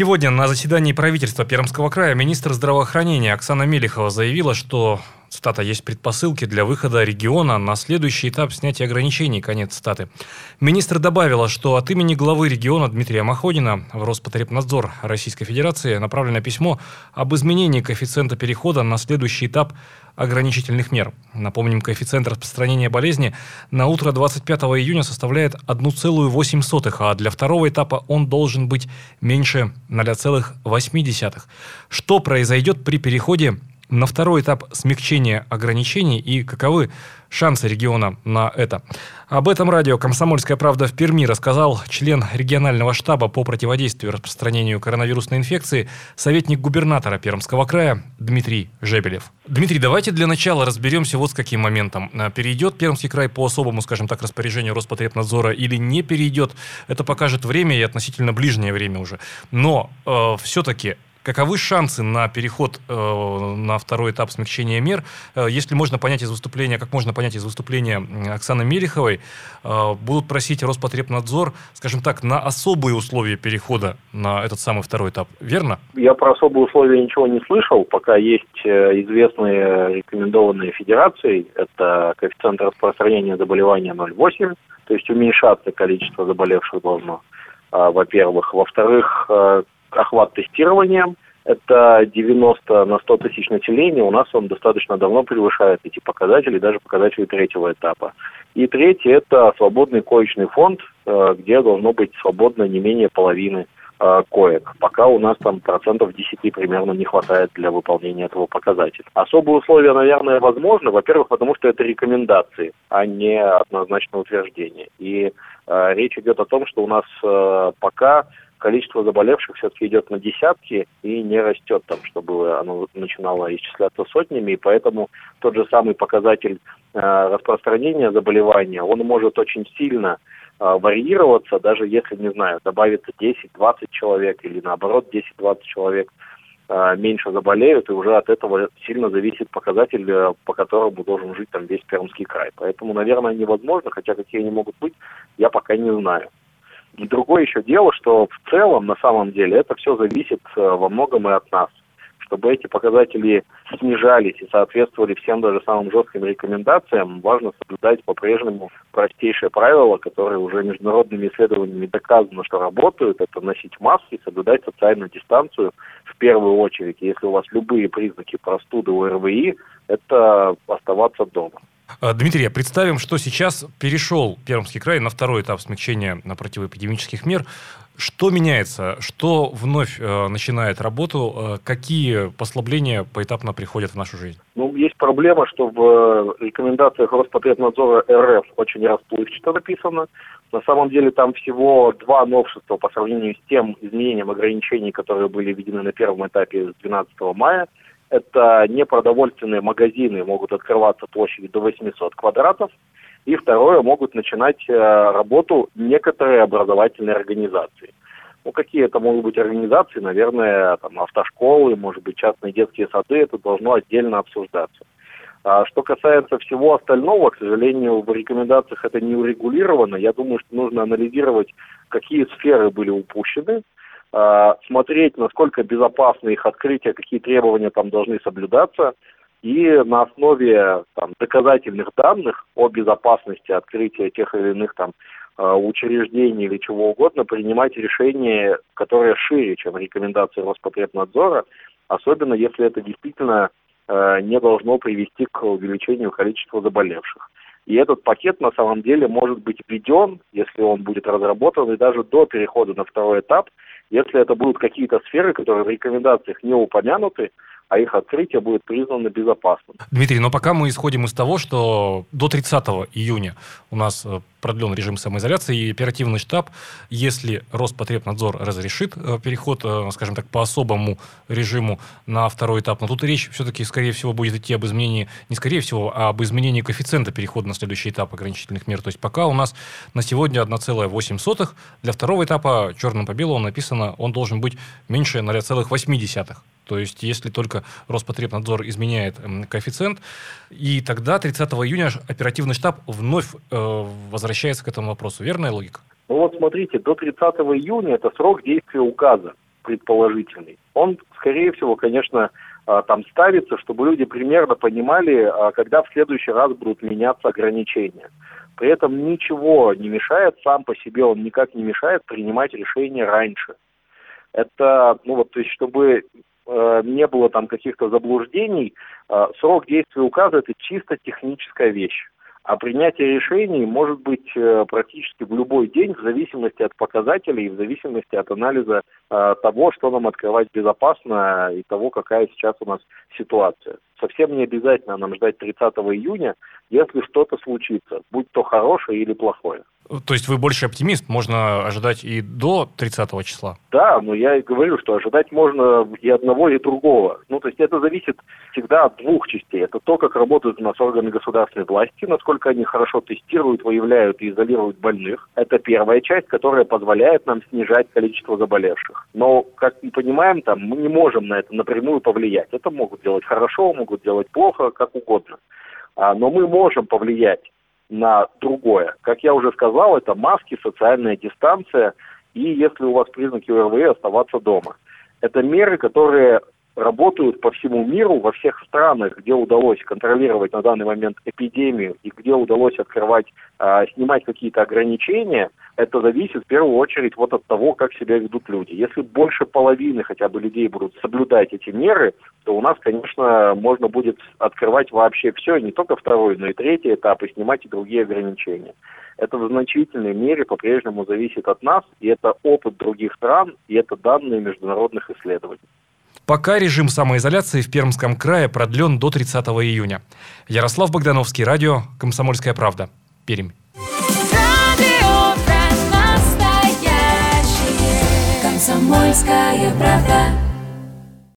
Сегодня на заседании правительства Пермского края министр здравоохранения Оксана Мелихова заявила, что цитата, есть предпосылки для выхода региона на следующий этап снятия ограничений, конец цитаты. Министр добавила, что от имени главы региона Дмитрия Маходина в Роспотребнадзор Российской Федерации направлено письмо об изменении коэффициента перехода на следующий этап ограничительных мер. Напомним, коэффициент распространения болезни на утро 25 июня составляет 1,8, а для второго этапа он должен быть меньше 0,8. Что произойдет при переходе на второй этап смягчения ограничений и каковы шансы региона на это. Об этом радио «Комсомольская правда» в Перми рассказал член регионального штаба по противодействию распространению коронавирусной инфекции, советник губернатора Пермского края Дмитрий Жебелев. Дмитрий, давайте для начала разберемся вот с каким моментом. А, перейдет Пермский край по особому, скажем так, распоряжению Роспотребнадзора или не перейдет, это покажет время и относительно ближнее время уже. Но э, все-таки Каковы шансы на переход э, на второй этап смягчения мер? Э, если можно понять из выступления, как можно понять из выступления Оксаны Мелиховой, э, будут просить Роспотребнадзор, скажем так, на особые условия перехода на этот самый второй этап, верно? Я про особые условия ничего не слышал, пока есть э, известные рекомендованные федерацией, это коэффициент распространения заболевания 0,8, то есть уменьшаться количество заболевших должно, а, во-первых. Во-вторых, э, охват тестированием. Это 90 на 100 тысяч населения. У нас он достаточно давно превышает эти показатели, даже показатели третьего этапа. И третье – это свободный коечный фонд, э, где должно быть свободно не менее половины э, коек. Пока у нас там процентов 10 примерно не хватает для выполнения этого показателя. Особые условия, наверное, возможны. Во-первых, потому что это рекомендации, а не однозначное утверждение. И э, речь идет о том, что у нас э, пока количество заболевших все-таки идет на десятки и не растет там, чтобы оно начинало исчисляться сотнями, и поэтому тот же самый показатель э, распространения заболевания, он может очень сильно э, варьироваться, даже если, не знаю, добавится 10-20 человек или наоборот 10-20 человек э, меньше заболеют, и уже от этого сильно зависит показатель, по которому должен жить там весь Пермский край. Поэтому, наверное, невозможно, хотя какие они могут быть, я пока не знаю. И другое еще дело, что в целом, на самом деле, это все зависит э, во многом и от нас. Чтобы эти показатели снижались и соответствовали всем даже самым жестким рекомендациям, важно соблюдать по-прежнему простейшие правила, которые уже международными исследованиями доказано, что работают. Это носить маски, соблюдать социальную дистанцию в первую очередь. Если у вас любые признаки простуды ОРВИ, это оставаться дома. А, Дмитрий, а представим, что сейчас перешел Пермский край на второй этап смягчения на противоэпидемических мер. Что меняется? Что вновь э, начинает работу? Э, какие послабления поэтапно приходят в нашу жизнь? Ну, есть проблема, что в э, рекомендациях Роспотребнадзора РФ очень расплывчато написано. На самом деле там всего два новшества по сравнению с тем изменением ограничений, которые были введены на первом этапе с 12 мая – это непродовольственные магазины могут открываться площадью до 800 квадратов. И второе, могут начинать э, работу некоторые образовательные организации. Ну, какие это могут быть организации? Наверное, там, автошколы, может быть, частные детские сады. Это должно отдельно обсуждаться. А что касается всего остального, к сожалению, в рекомендациях это не урегулировано. Я думаю, что нужно анализировать, какие сферы были упущены, смотреть, насколько безопасны их открытия, какие требования там должны соблюдаться, и на основе там, доказательных данных о безопасности открытия тех или иных там э, учреждений или чего угодно принимать решения, которые шире, чем рекомендации Роспотребнадзора, особенно если это действительно э, не должно привести к увеличению количества заболевших. И этот пакет на самом деле может быть введен, если он будет разработан, и даже до перехода на второй этап – если это будут какие-то сферы, которые в рекомендациях не упомянуты, а их открытие будет признано безопасным. Дмитрий, но пока мы исходим из того, что до 30 июня у нас э, продлен режим самоизоляции, и оперативный штаб, если Роспотребнадзор разрешит э, переход, э, скажем так, по особому режиму на второй этап, но тут речь все-таки, скорее всего, будет идти об изменении, не скорее всего, а об изменении коэффициента перехода на следующий этап ограничительных мер. То есть пока у нас на сегодня 1,8, для второго этапа черным по белому написано, он должен быть меньше 0,8. То есть, если только Роспотребнадзор изменяет коэффициент, и тогда 30 июня оперативный штаб вновь э, возвращается к этому вопросу. Верная логика? Ну вот смотрите, до 30 июня это срок действия указа. предположительный, он, скорее всего, конечно, а, там ставится, чтобы люди примерно понимали, а, когда в следующий раз будут меняться ограничения. При этом ничего не мешает, сам по себе он никак не мешает принимать решения раньше. Это, ну вот, то есть, чтобы э, не было там каких-то заблуждений, э, срок действия указа это чисто техническая вещь. А принятие решений может быть э, практически в любой день в зависимости от показателей, в зависимости от анализа того, что нам открывать безопасно и того, какая сейчас у нас ситуация. Совсем не обязательно нам ждать 30 июня, если что-то случится, будь то хорошее или плохое. То есть вы больше оптимист, можно ожидать и до 30 числа? Да, но я и говорю, что ожидать можно и одного, и другого. Ну, то есть это зависит всегда от двух частей. Это то, как работают у нас органы государственной власти, насколько они хорошо тестируют, выявляют и изолируют больных. Это первая часть, которая позволяет нам снижать количество заболевших. Но, как мы понимаем, там мы не можем на это напрямую повлиять. Это могут делать хорошо, могут делать плохо, как угодно. А, но мы можем повлиять на другое. Как я уже сказал, это маски, социальная дистанция и, если у вас признаки ОРВИ, оставаться дома. Это меры, которые работают по всему миру, во всех странах, где удалось контролировать на данный момент эпидемию и где удалось открывать, э, снимать какие-то ограничения, это зависит в первую очередь вот от того, как себя ведут люди. Если больше половины хотя бы людей будут соблюдать эти меры, то у нас, конечно, можно будет открывать вообще все, не только второй, но и третий этап, и снимать и другие ограничения. Это в значительной мере по-прежнему зависит от нас, и это опыт других стран, и это данные международных исследований. Пока режим самоизоляции в Пермском крае продлен до 30 июня. Ярослав Богдановский, радио «Комсомольская правда», Пермь. Комсомольская правда.